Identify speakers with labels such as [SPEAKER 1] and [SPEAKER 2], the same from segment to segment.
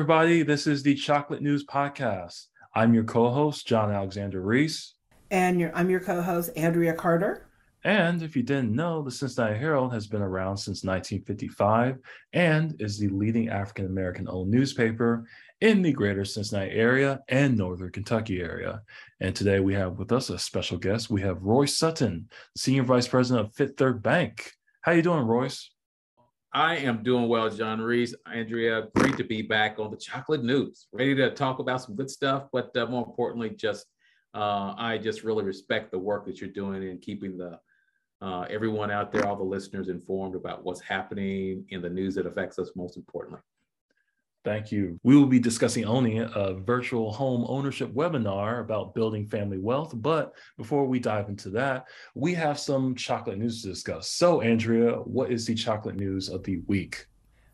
[SPEAKER 1] Everybody. This is the Chocolate News Podcast. I'm your co host, John Alexander Reese.
[SPEAKER 2] And your, I'm your co host, Andrea Carter.
[SPEAKER 1] And if you didn't know, the Cincinnati Herald has been around since 1955 and is the leading African American owned newspaper in the greater Cincinnati area and northern Kentucky area. And today we have with us a special guest. We have Royce Sutton, Senior Vice President of Fifth Third Bank. How you doing, Royce?
[SPEAKER 3] I am doing well, John Reese. Andrea, great to be back on the Chocolate News. Ready to talk about some good stuff, but uh, more importantly, just uh, I just really respect the work that you're doing in keeping the uh, everyone out there, all the listeners, informed about what's happening in the news that affects us most importantly.
[SPEAKER 1] Thank you. We will be discussing owning a virtual home ownership webinar about building family wealth. But before we dive into that, we have some chocolate news to discuss. So, Andrea, what is the chocolate news of the week?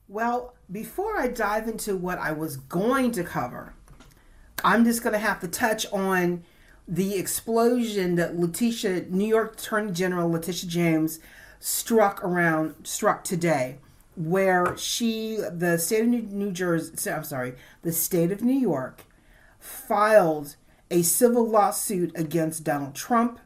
[SPEAKER 2] Well, before I dive into what I was going to cover, I'm just going to have to touch on the explosion that Letitia, New York Attorney General Letitia James, struck around struck today where she, the state of New, Jersey, I'm sorry, the state of New York, filed a civil lawsuit against Donald Trump,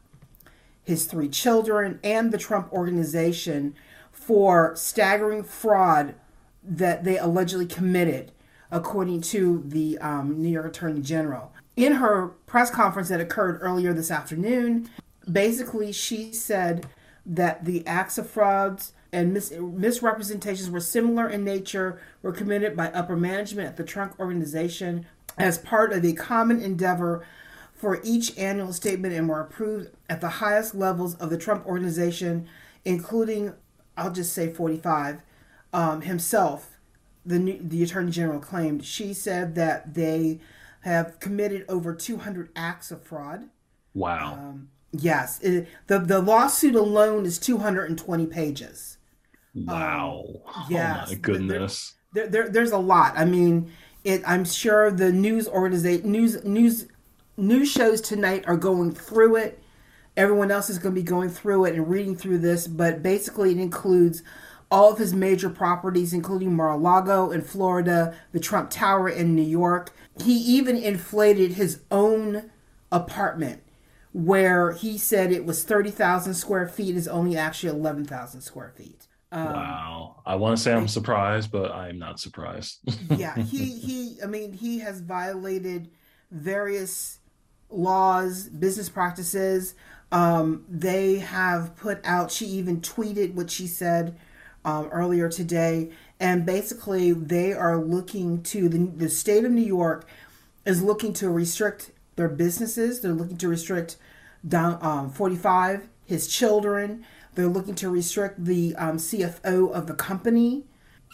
[SPEAKER 2] his three children, and the Trump organization for staggering fraud that they allegedly committed, according to the um, New York Attorney General. In her press conference that occurred earlier this afternoon, basically she said that the acts of frauds and mis- misrepresentations were similar in nature were committed by upper management at the Trump organization as part of a common endeavor for each annual statement and were approved at the highest levels of the Trump organization, including, I'll just say 45, um, himself, the, new, the Attorney General claimed. She said that they have committed over 200 acts of fraud.
[SPEAKER 1] Wow. Um,
[SPEAKER 2] yes. It, the, the lawsuit alone is 220 pages.
[SPEAKER 1] Wow. Um, yes. Oh my goodness.
[SPEAKER 2] There, there, there's a lot. I mean, it. I'm sure the news organization, news, news, news shows tonight are going through it. Everyone else is going to be going through it and reading through this. But basically, it includes all of his major properties, including Mar-a-Lago in Florida, the Trump Tower in New York. He even inflated his own apartment where he said it was 30,000 square feet is only actually 11,000 square feet.
[SPEAKER 1] Um, wow. I want to say I'm surprised, but I'm not surprised.
[SPEAKER 2] yeah, he he I mean, he has violated various laws, business practices. Um, they have put out she even tweeted what she said um, earlier today and basically they are looking to the, the state of New York is looking to restrict their businesses. They're looking to restrict down um, 45 his children they're looking to restrict the um, CFO of the company,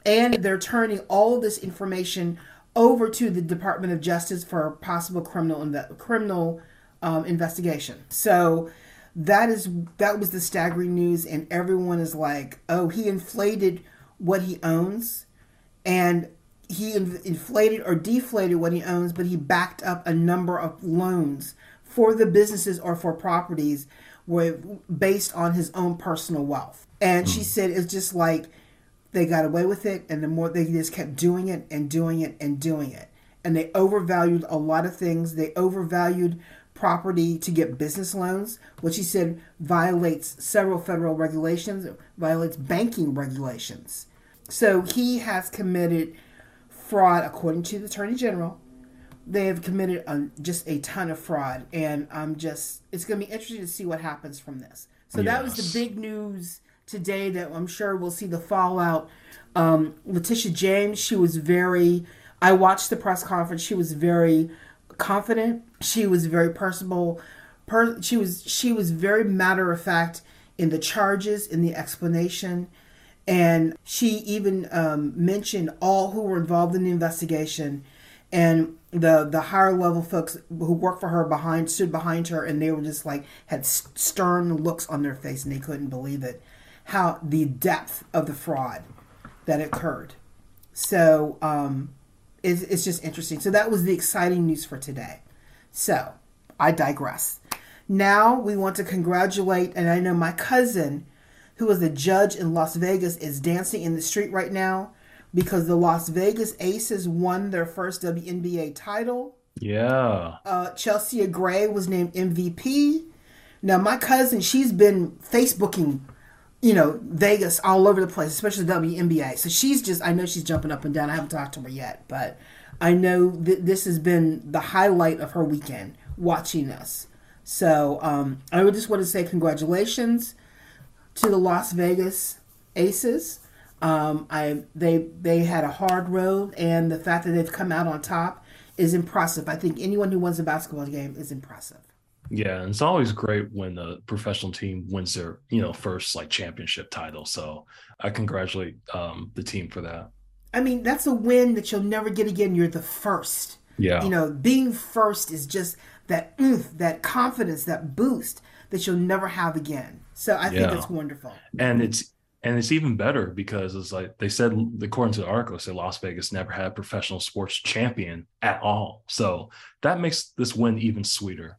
[SPEAKER 2] and they're turning all this information over to the Department of Justice for possible criminal inve- criminal um, investigation. So that is that was the staggering news, and everyone is like, "Oh, he inflated what he owns, and he inflated or deflated what he owns, but he backed up a number of loans for the businesses or for properties were based on his own personal wealth. And mm. she said it's just like they got away with it, and the more they just kept doing it and doing it and doing it. And they overvalued a lot of things. They overvalued property to get business loans, which he said violates several federal regulations, violates banking regulations. So he has committed fraud, according to the Attorney General, they have committed a, just a ton of fraud, and I'm just it's going to be interesting to see what happens from this. So yes. that was the big news today that I'm sure we'll see the fallout. Um, Letitia James, she was very. I watched the press conference. She was very confident. She was very personable. Per, she was she was very matter of fact in the charges, in the explanation, and she even um, mentioned all who were involved in the investigation and the the higher level folks who worked for her behind stood behind her and they were just like had stern looks on their face and they couldn't believe it how the depth of the fraud that occurred. So um it's, it's just interesting. So that was the exciting news for today. So i digress. Now we want to congratulate and i know my cousin who is a judge in las vegas is dancing in the street right now because the Las Vegas Aces won their first WNBA title.
[SPEAKER 1] Yeah.
[SPEAKER 2] Uh, Chelsea Gray was named MVP. Now, my cousin, she's been Facebooking, you know, Vegas all over the place, especially the WNBA. So she's just, I know she's jumping up and down. I haven't talked to her yet, but I know that this has been the highlight of her weekend watching us. So um, I would just want to say congratulations to the Las Vegas Aces. Um, I they they had a hard road, and the fact that they've come out on top is impressive. I think anyone who wins a basketball game is impressive.
[SPEAKER 1] Yeah, and it's always great when a professional team wins their you know first like championship title. So I congratulate um, the team for that.
[SPEAKER 2] I mean, that's a win that you'll never get again. You're the first.
[SPEAKER 1] Yeah.
[SPEAKER 2] You know, being first is just that oomph, that confidence, that boost that you'll never have again. So I think
[SPEAKER 1] Yeah.
[SPEAKER 2] it's wonderful.
[SPEAKER 1] and it's and it's even better because it's like they said according to the article said las vegas never had a professional sports champion at all so that makes this win even sweeter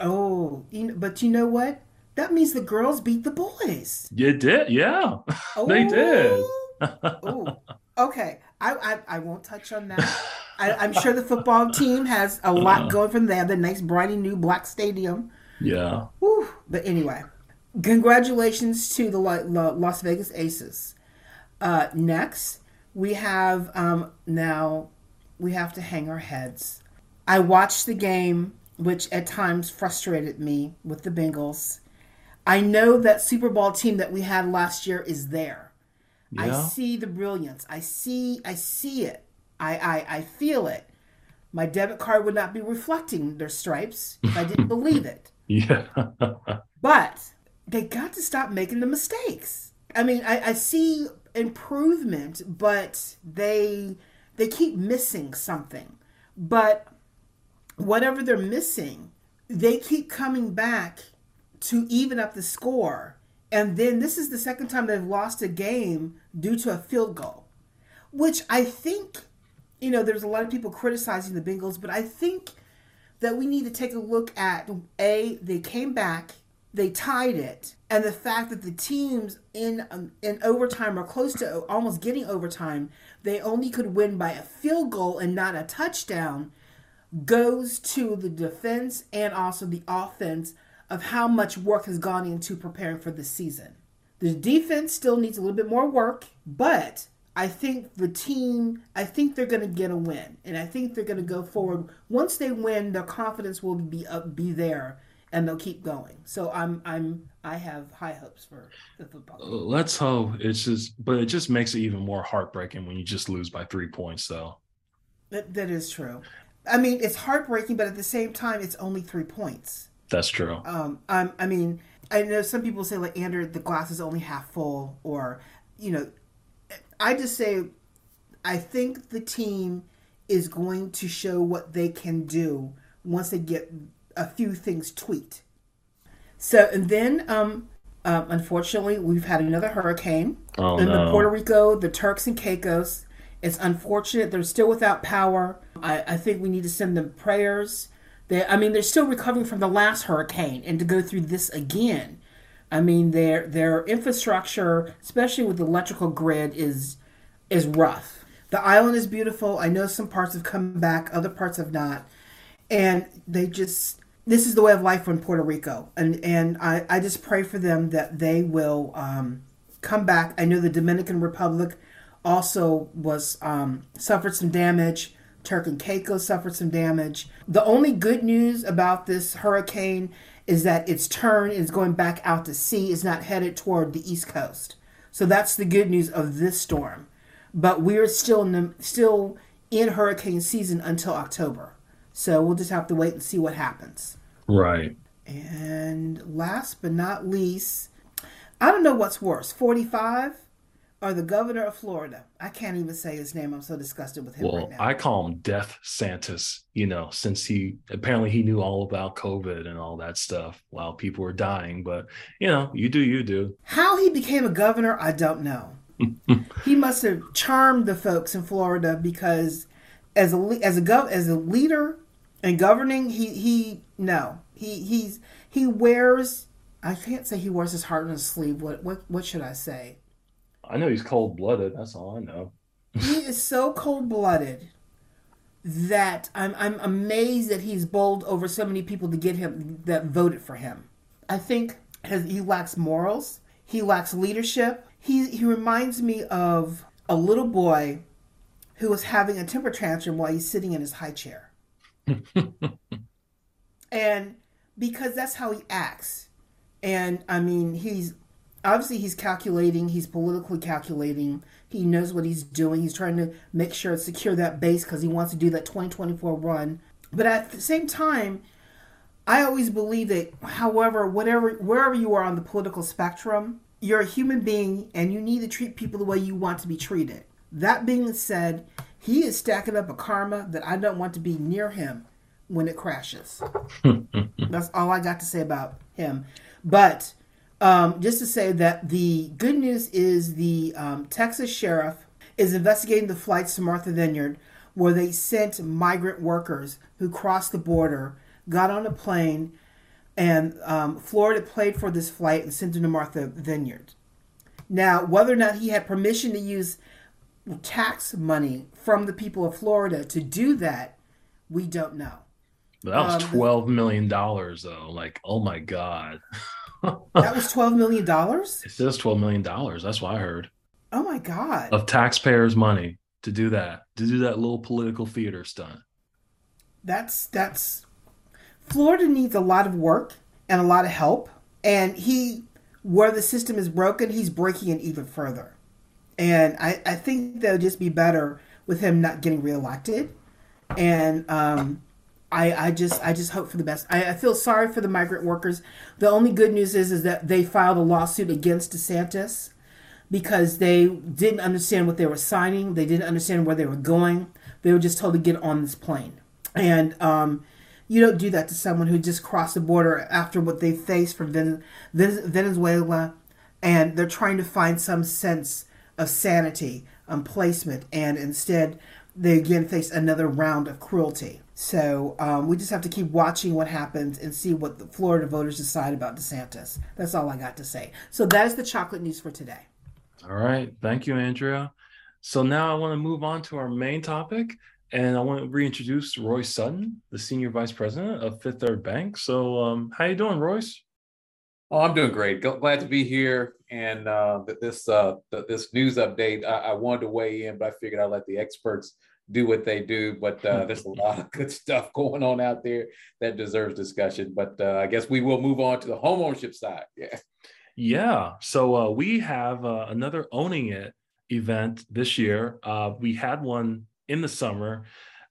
[SPEAKER 2] Oh, but you know what? That means the girls beat the boys.
[SPEAKER 1] you did yeah
[SPEAKER 2] Oh,
[SPEAKER 1] They did.
[SPEAKER 2] Oh. oh, okay. I, I I won't touch on that. I, I'm sure the football team has a lot uh-huh. going for them. They have the nice, briny new black stadium.
[SPEAKER 1] yeah
[SPEAKER 2] Whew. But anyway, congratulations to the La- La- Las Vegas Aces. Uh, next, we have um, now we have to hang our heads. I watched the game, which at times frustrated me with the Bengals. I know that Super Bowl team that we had last year is there. I see the brilliance. I see I see it. I, I I feel it. My debit card would not be reflecting their stripes if I didn't believe it.
[SPEAKER 1] yeah
[SPEAKER 2] But they got to stop making the mistakes. I mean, I, I see improvement, but they they keep missing something. But whatever they're missing, they keep coming back to even up the score. And then this is the second time they've lost a game due to a field goal, which I think, you know, there's a lot of people criticizing the Bengals, but I think that we need to take a look at a they came back they tied it. And the fact that the teams in um, in overtime or close to almost getting overtime they only could win by a field goal and not a touchdown goes to the defense and also the offense of how much work has gone into preparing for the season. The defense still needs a little bit more work but I think the team, I think they're going to get a win, and I think they're going to go forward. Once they win, their confidence will be up, be there, and they'll keep going. So I'm, I'm, I have high hopes for the football. team.
[SPEAKER 1] let's hope it's just but it just makes it even more heartbreaking when you just lose by three points though
[SPEAKER 2] That, that is true. I mean, it's heartbreaking, but at the same time, it's only three points.
[SPEAKER 1] that's true
[SPEAKER 2] Um, I'm, I mean, I know some people say like Andrew, the glass is only half full, or you know, I just say, I think the team is going to show what they can do once they get a few things tweaked. So, and then, um, um, unfortunately, we've had another hurricane
[SPEAKER 1] oh
[SPEAKER 2] in the
[SPEAKER 1] no
[SPEAKER 2] Puerto Rico, the Turks and Caicos. It's unfortunate they're still without power. I, I think we need to send them prayers. They, I mean, they're still recovering from the last hurricane, and to go through this again, I mean, their their infrastructure, especially with the electrical grid, is is rough. The island is beautiful. I know some parts have come back, other parts have not, and they just this is the way of life in Puerto Rico, and and I I just pray for them that they will um, come back. I know the Dominican Republic also was um, suffered some damage. Turk and Caicos suffered some damage. The only good news about this hurricane is that its turn is going back out to sea. Is not headed toward the east coast. So that's the good news of this storm. But we're still in the, still in hurricane season until October. So we'll just have to wait and see what happens.
[SPEAKER 1] Right
[SPEAKER 2] And last but not least, I don't know what's worse, 45 or the governor of Florida. I can't even say his name. I'm so disgusted with him
[SPEAKER 1] Well,
[SPEAKER 2] right now.
[SPEAKER 1] I call him Death Santis, you know, since he apparently he knew all about COVID and all that stuff while people were dying. But, you know, you do, you do.
[SPEAKER 2] How he became a governor, I don't know. he must have charmed the folks in Florida because as a as a gov- as a leader and governing, he he no. He he's he wears I can't say he wears his heart on his sleeve. What what what should I say?
[SPEAKER 1] I know he's cold blooded. That's all I know.
[SPEAKER 2] he is so cold blooded that I'm I'm amazed that he's bowled over so many people to get him that voted for him. I think he lacks morals. He lacks leadership. He he reminds me of a little boy who was having a temper tantrum while he's sitting in his high chair. and because that's how he acts. And I mean, he's obviously he's calculating, he's politically calculating. He knows what he's doing. He's trying to make sure secure that base because he wants to do that 2024 run. But at the same time, I always believe that, however, whatever wherever you are on the political spectrum, you're a human being and you need to treat people the way you want to be treated. That being said, he is stacking up a karma that I don't want to be near him when it crashes. That's all I got to say about him. But um, just to say that the good news is the um, Texas sheriff is investigating the flights to Martha Vineyard where they sent migrant workers who crossed the border, got on a plane, and um, Florida paid for this flight and sent them to Martha Vineyard. Now, whether or not he had permission to use tax money from the people of Florida to do that, we don't know.
[SPEAKER 1] That was um, twelve million dollars, though. Like, oh my god.
[SPEAKER 2] that was twelve million dollars.
[SPEAKER 1] It says twelve million dollars. That's what I heard.
[SPEAKER 2] Oh my god!
[SPEAKER 1] Of taxpayers' money to do that, to do that little political theater stunt.
[SPEAKER 2] That's that's. Florida needs a lot of work and a lot of help, and he, where the system is broken, he's breaking it even further. And I, I think they'll just be better with him not getting reelected. And um, I, I just I just hope for the best. I, I, feel sorry for the migrant workers. The only good news is is that they filed a lawsuit against DeSantis because they didn't understand what they were signing. They didn't understand where they were going. They were just told to get on this plane. And um, you don't do that to someone who just crossed the border after what they faced from Venezuela, and they're trying to find some sense of sanity on placement, and instead they again face another round of cruelty. So um, we just have to keep watching what happens and see what the Florida voters decide about DeSantis. That's all I got to say. So that is the chocolate news for today.
[SPEAKER 1] All right. Thank you, Andrea. So now I want to move on to our main topic. And I want to reintroduce Royce Sutton, the Senior Vice President of Fifth Third Bank. So um, how you doing, Royce?
[SPEAKER 3] Oh, I'm doing great. Glad to be here. And uh, this uh, this news update, I, I wanted to weigh in, but I figured I'd let the experts do what they do. But uh, there's a lot of good stuff going on out there that deserves discussion. But uh, I guess we will move on to the homeownership side. Yeah.
[SPEAKER 1] Yeah. So uh, we have uh, another owning it event this year. We had one in the summer.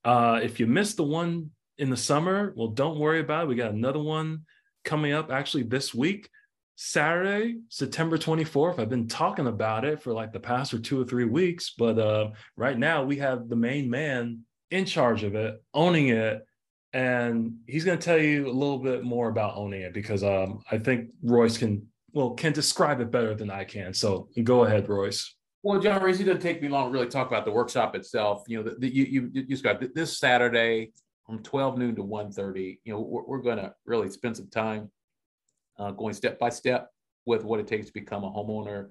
[SPEAKER 1] If you missed the one in the summer, well, don't worry about it. We got another one coming up actually this week. Saturday, September 24th. I've been talking about it for like the past or two or three weeks, but uh, right now we have the main man in charge of it, owning it, and he's going to tell you a little bit more about owning it because um, I think Royce can well can describe it better than I can. So go ahead, Royce.
[SPEAKER 3] Well, John Reese, it doesn't take me long to really talk about the workshop itself. You know, the, the, you you you described this Saturday from 12 noon to 1.30. You know, we're, we're going to really spend some time uh, going step by step with what it takes to become a homeowner.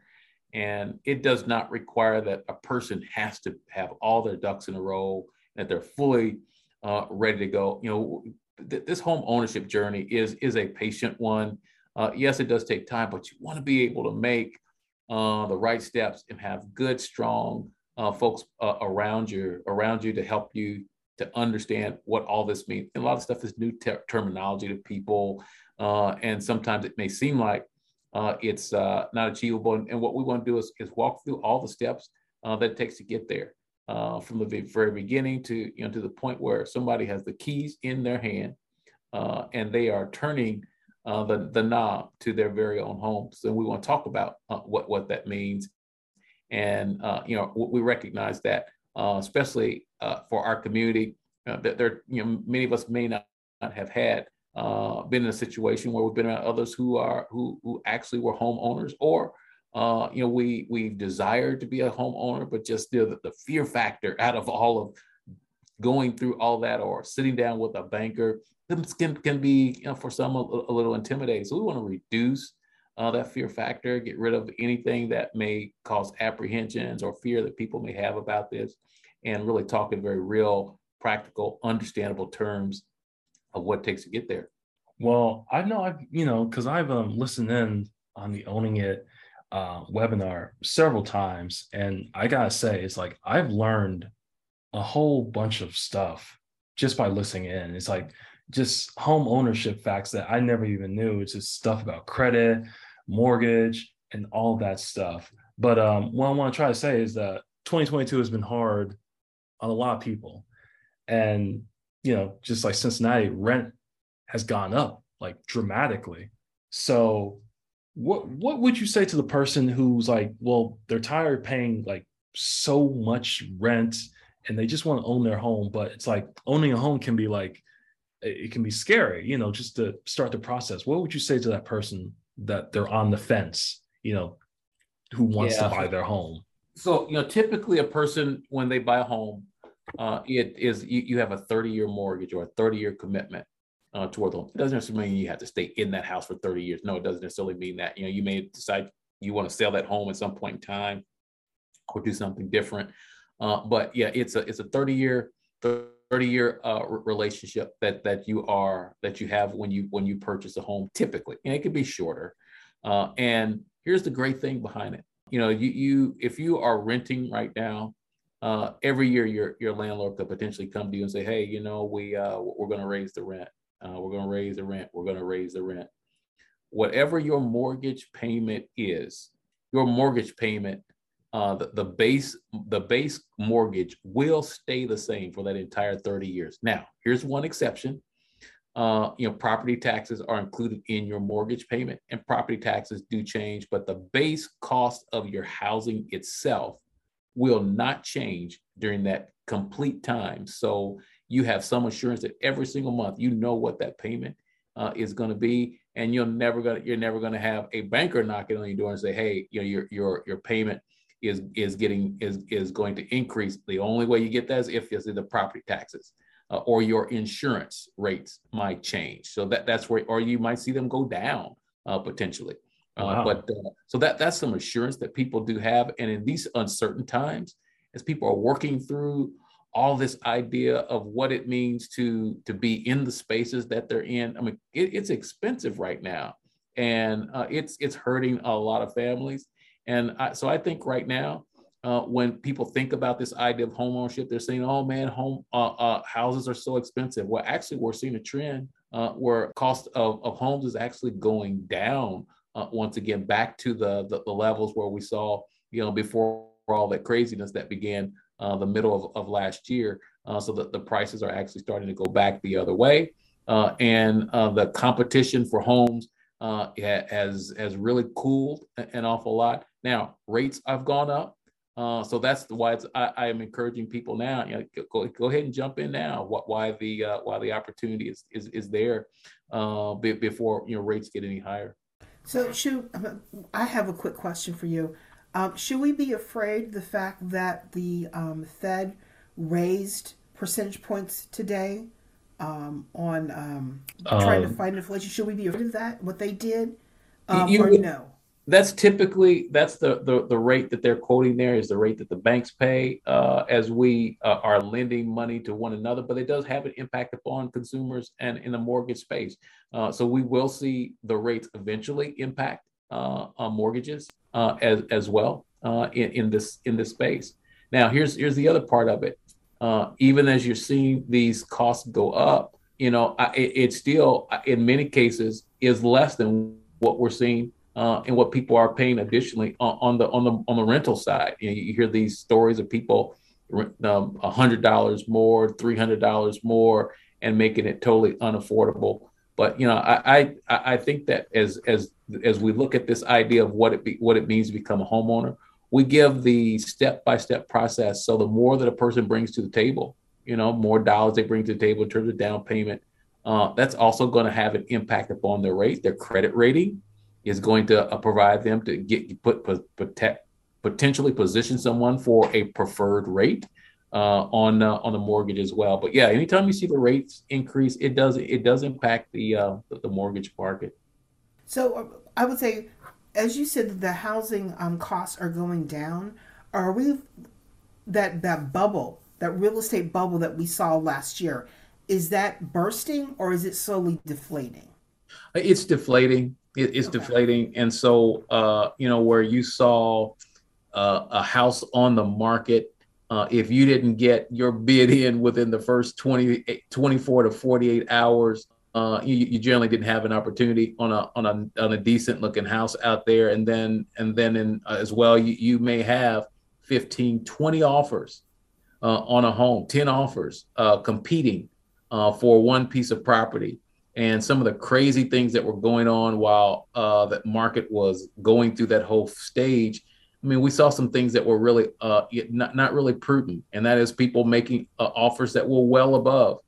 [SPEAKER 3] And it does not require that a person has to have all their ducks in a row, that they're fully uh, ready to go. You know, th- this home ownership journey is is a patient one. Uh, yes, it does take time, but you want to be able to make uh, the right steps and have good, strong uh, folks uh, around you around you to help you to understand what all this means. And a lot of stuff is new ter- terminology to people. Uh, and sometimes it may seem like uh, it's uh, not achievable. And, and, what we want to do is, is walk through all the steps uh, that it takes to get there, uh, from the very beginning to you know to the point where somebody has the keys in their hand uh, and they are turning the the knob to their very own homes. And we want to talk about what what that means. And you know we recognize that, especially for our community, that there you know many of us may not have had uh, been in a situation where we've been around others who are who who actually were homeowners, or uh, you know we we've desired to be a homeowner, but just the the fear factor out of all of going through all that, or sitting down with a banker can can be you know, for some a, a, little intimidating. So we want to reduce uh, that fear factor, get rid of anything that may cause apprehensions or fear that people may have about this, and really talk in very real, practical, understandable terms of what takes to get there.
[SPEAKER 1] Well, I know I've you know because I've um, listened in on the owning it uh, webinar several times, and I gotta say it's like I've learned a whole bunch of stuff just by listening in. It's like just home ownership facts that I never even knew. It's just stuff about credit, mortgage, and all that stuff. But um, what I want to try to say is that 2022 has been hard on a lot of people. And, you know, just like Cincinnati, rent has gone up like dramatically. So what what would you say to the person who's like, well, they're tired of paying like so much rent and they just want to own their home, but it's like owning a home can be like it can be scary, you know, just to start the process. What would you say to that person that they're on the fence, you know, who wants yeah. to buy their home?
[SPEAKER 3] So, you know, typically a person when they buy a home, uh, it is you, you have a 30 year mortgage or a 30 year commitment uh, toward the home. It doesn't necessarily mean you have to stay in that house for 30 years. No, it doesn't necessarily mean that. You know, you may decide you want to sell that home at some point in time or do something different. Uh, but yeah, it's a it's a 30 year 30 year uh, relationship that that you are that you have when you when you purchase a home typically and it could be shorter uh, and here's the great thing behind it you know you you if you are renting right now uh, every year your your landlord could potentially come to you and say hey you know we uh, we're going to raise the rent uh, we're going to raise the rent we're going to raise the rent whatever your mortgage payment is your mortgage payment uh, the, the base the base mortgage will stay the same for that entire 30 years. Now, here's one exception. Uh, you know, property taxes are included in your mortgage payment, and property taxes do change, but the base cost of your housing itself will not change during that complete time. So you have some assurance that every single month you know what that payment uh, is going to be, and you're never gonna you're never gonna have a banker knocking on your door and say, hey, you know, your your your payment is is getting is is going to increase. The only way you get that is if it's the property taxes uh, or your insurance rates might change. So that that's where, or you might see them go down uh, potentially. Uh, wow. But uh, so that that's some assurance that people do have, and in these uncertain times, as people are working through all this idea of what it means to to be in the spaces that they're in. I mean, it, it's expensive right now, and uh, it's it's hurting a lot of families. And I, so I think right now, uh, when people think about this idea of home ownership, they're saying, "Oh man, home uh, uh, houses are so expensive." Well, actually, we're seeing a trend uh, where cost of, of homes is actually going down uh, once again back to the, the, the levels where we saw, you know, before all that craziness that began uh, the middle of, of last year. so that the prices are actually starting to go back the other way, and the competition for homes has has really cooled an awful lot. Now, rates have gone up. Uh, so that's why I, I, am encouraging people now. You know, go, go ahead and jump in now. What, why the uh, why the opportunity is is, is there uh, before you know rates get any higher.
[SPEAKER 2] So, should I have a quick question for you? Um, should we be afraid the fact that the um, Fed raised percentage points today um, on um, trying to um, fight inflation? Should we be afraid of that? What they did, um, you, or no?
[SPEAKER 3] That's typically that's the, the the rate that they're quoting there is the rate that the banks pay uh, as we uh, are lending money to one another but it does have an impact upon consumers and in the mortgage space. Uh, so we will see the rates eventually impact uh, on mortgages uh, as as well uh, in, in this in this space. Now here's here's the other part of it. Even as you're seeing these costs go up you know it, it still in many cases is less than what we're seeing uh, and what people are paying additionally on, the on the on the rental side. You, know, you hear these stories of people um, hundred dollars more, three hundred dollars more, and making it totally unaffordable. But you know, I, I I think that as as as we look at this idea of what it be, what it means to become a homeowner, we give the step by step process. So the more that a person brings to the table, you know, more dollars they bring to the table in terms of down payment, uh, that's also going to have an impact upon their rate, their credit rating, is going to uh, provide them to get put protect, potentially position someone for a preferred rate uh, on uh, on the mortgage as well. But yeah, anytime you see the rates increase, it does it does impact the uh, the mortgage market.
[SPEAKER 2] So I would say, as you said, the housing um, costs are going down. Are we that that bubble, that real estate bubble that we saw last year? Is that bursting or is it slowly deflating?
[SPEAKER 3] It's deflating. It, it's okay. deflating, and so uh, you know where you saw uh, a house on the market. Uh, if you didn't get your bid in within the first 20, 24 to 48 hours, uh, you, you, generally didn't have an opportunity on a on a on a decent looking house out there, and then and then in uh, as well, you, you may have 15, 20 offers uh, on a home, 10 offers uh, competing uh, for one piece of property. And some of the crazy things that were going on while uh, that market was going through that whole stage. I mean, we saw some things that were really not, not really prudent, and that is people making offers that were well above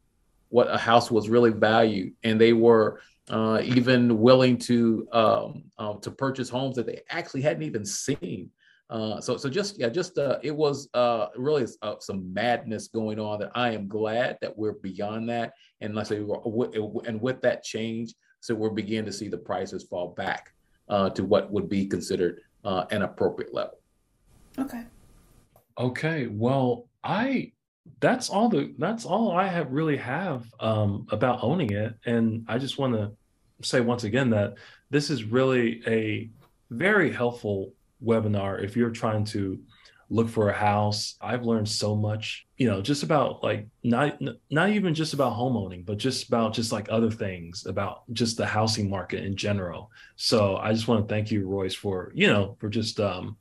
[SPEAKER 3] what a house was really valued, and they were uh, even willing to um, uh, to purchase homes that they actually hadn't even seen. Uh, so so just yeah, just uh, it was uh, really uh, some madness going on. That I am glad that we're beyond that, and let's say and with that change, so we're beginning to see the prices fall back to what would be considered an appropriate level.
[SPEAKER 2] Okay.
[SPEAKER 1] Okay. Well, I that's all the that's all I have really have um, about owning it. And I just want to say once again that this is really a very helpful webinar if you're trying to look for a house. I've learned so much, you know, just about like not not even just about home owning, but just about just like other things about just the housing market in general. So I just want to thank you, Royce, for you know for just um,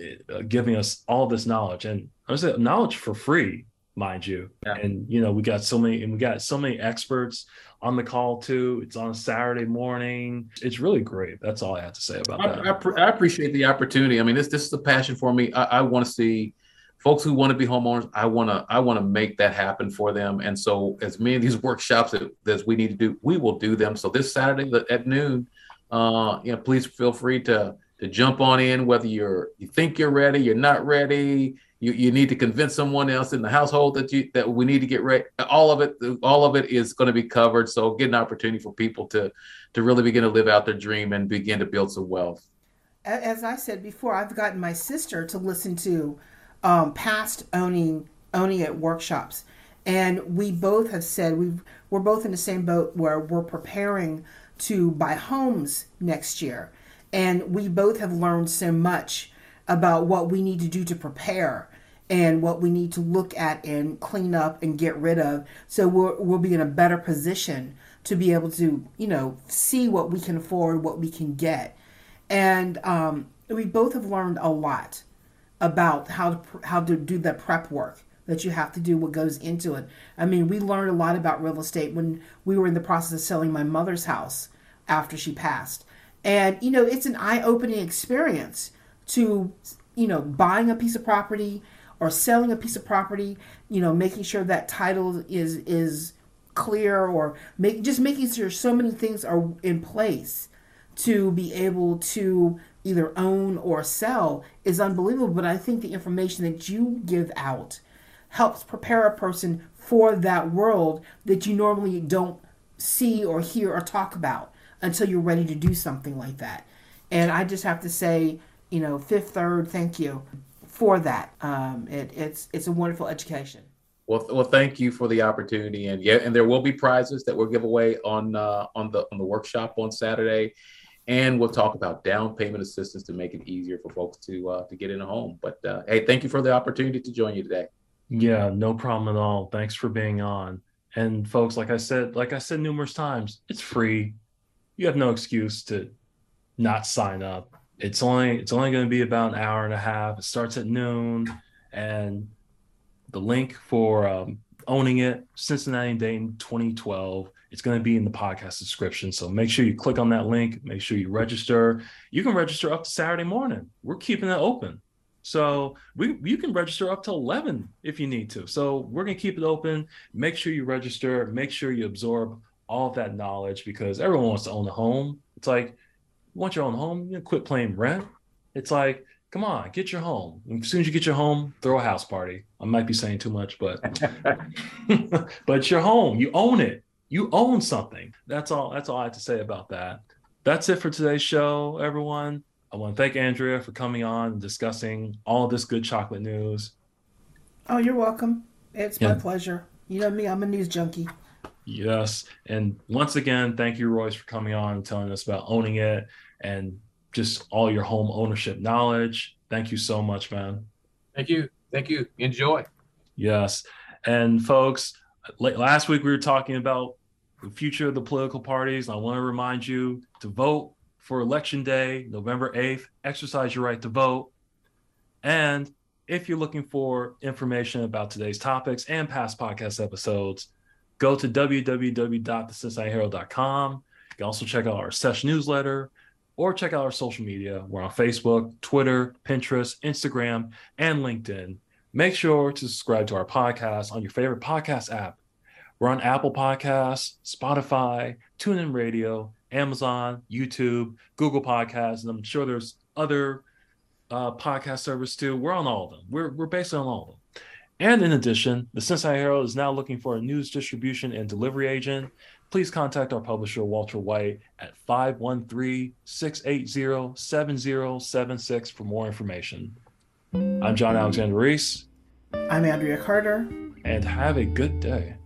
[SPEAKER 1] uh, giving us all this knowledge and I was knowledge for free, mind you. Yeah. And you know, we got so many and we got so many experts on the call too. It's on a Saturday morning. It's really great. That's all I have to say about
[SPEAKER 3] I,
[SPEAKER 1] that.
[SPEAKER 3] I, I, appreciate the opportunity. I mean, this this is a passion for me. I, I want to see folks who want to be homeowners. I want to I want to make that happen for them. And so, as many of these workshops that, that we need to do, we will do them. So this Saturday at noon, uh, you know, please feel free to to jump on in, whether you're you think you're ready, you're not ready you, you need to convince someone else in the household that you that we need to get ready. All of it all of it is going to be covered. So get an opportunity for people to to really begin to live out their dream and begin to build some wealth.
[SPEAKER 2] As i said before i've gotten my sister to listen to um, past owning owning it workshops. And we both have said we we're both in the same boat where we're preparing to buy homes next year. And we both have learned so much about what we need to do to prepare and what we need to look at and clean up and get rid of. So we'll, we'll be in a better position to be able to you know see what we can afford what we can get. And um, we both have learned a lot about how to how to do the prep work that you have to do what goes into it. I mean we learned a lot about real estate when we were in the process of selling my mother's house after she passed. And you know it's an eye-opening experience to you know buying a piece of property or selling a piece of property you know making sure that title is is clear or make just making sure so many things are in place to be able to either own or sell is unbelievable. But i think the information that you give out helps prepare a person for that world that you normally don't see or hear or talk about until you're ready to do something like that. And i just have to say you know, Fifth Third, thank you for that. Um, it, it's it's a wonderful education.
[SPEAKER 3] Well, well, thank you for the opportunity, and yeah, and there will be prizes that we'll give away on uh, on the on the workshop on Saturday, and we'll talk about down payment assistance to make it easier for folks to uh, to get in a home. But uh, hey, thank you for the opportunity to join you today.
[SPEAKER 1] Yeah, no problem at all. Thanks for being on. And folks, like I said, like I said numerous times, it's free. You have no excuse to not sign up it's only it's only going to be about an hour and a half. It starts at noon, and the link for um, owning it Cincinnati and Dayton 2012. It's going to be in the podcast description. So make sure you click on that link. Make sure you register. You can register up to Saturday morning. We're keeping it open. So we you can register up to 11 if you need to. So we're going to keep it open. Make sure you register. Make sure you absorb all of that knowledge because everyone wants to own a home. It's like you want your own home, you know, quit playing rent. It's like, come on, get your home. And as soon as you get your home, throw a house party. I might be saying too much, but but it's your home. You own it. You own something. That's all. That's all I have to say about that. that's it for today's show, everyone. I want to thank Andrea for coming on and discussing all this good chocolate news.
[SPEAKER 2] Oh, you're welcome. It's my pleasure. You know me, I'm a news junkie.
[SPEAKER 1] Yes. And once again, thank you, Royce, for coming on and telling us about owning it and just all your home ownership knowledge. Thank you so much, man.
[SPEAKER 3] Thank you. Thank you. Enjoy.
[SPEAKER 1] Yes. And folks, last week we were talking about the future of the political parties. I want to remind you to vote for election day, November 8th. Exercise your right to vote. And if you're looking for information about today's topics and past podcast episodes, go to www.thecincinnatiherald.com. You can also check out our Sesh newsletter or check out our social media. We're on Facebook, Twitter, Pinterest, Instagram, and LinkedIn. Make sure to subscribe to our podcast on your favorite podcast app. We're on Apple Podcasts, Spotify, TuneIn Radio, Amazon, YouTube, Google Podcasts, and I'm sure there's other uh, podcast service too. We're on all of them. We're we're based on all of them. And in addition, the Cincinnati Herald is now looking for a news distribution and delivery agent. Please contact our publisher, Walter White, at 513 680 7076 for more information. I'm John Alexander Reese.
[SPEAKER 2] I'm Andrea Carter.
[SPEAKER 1] And have a good day.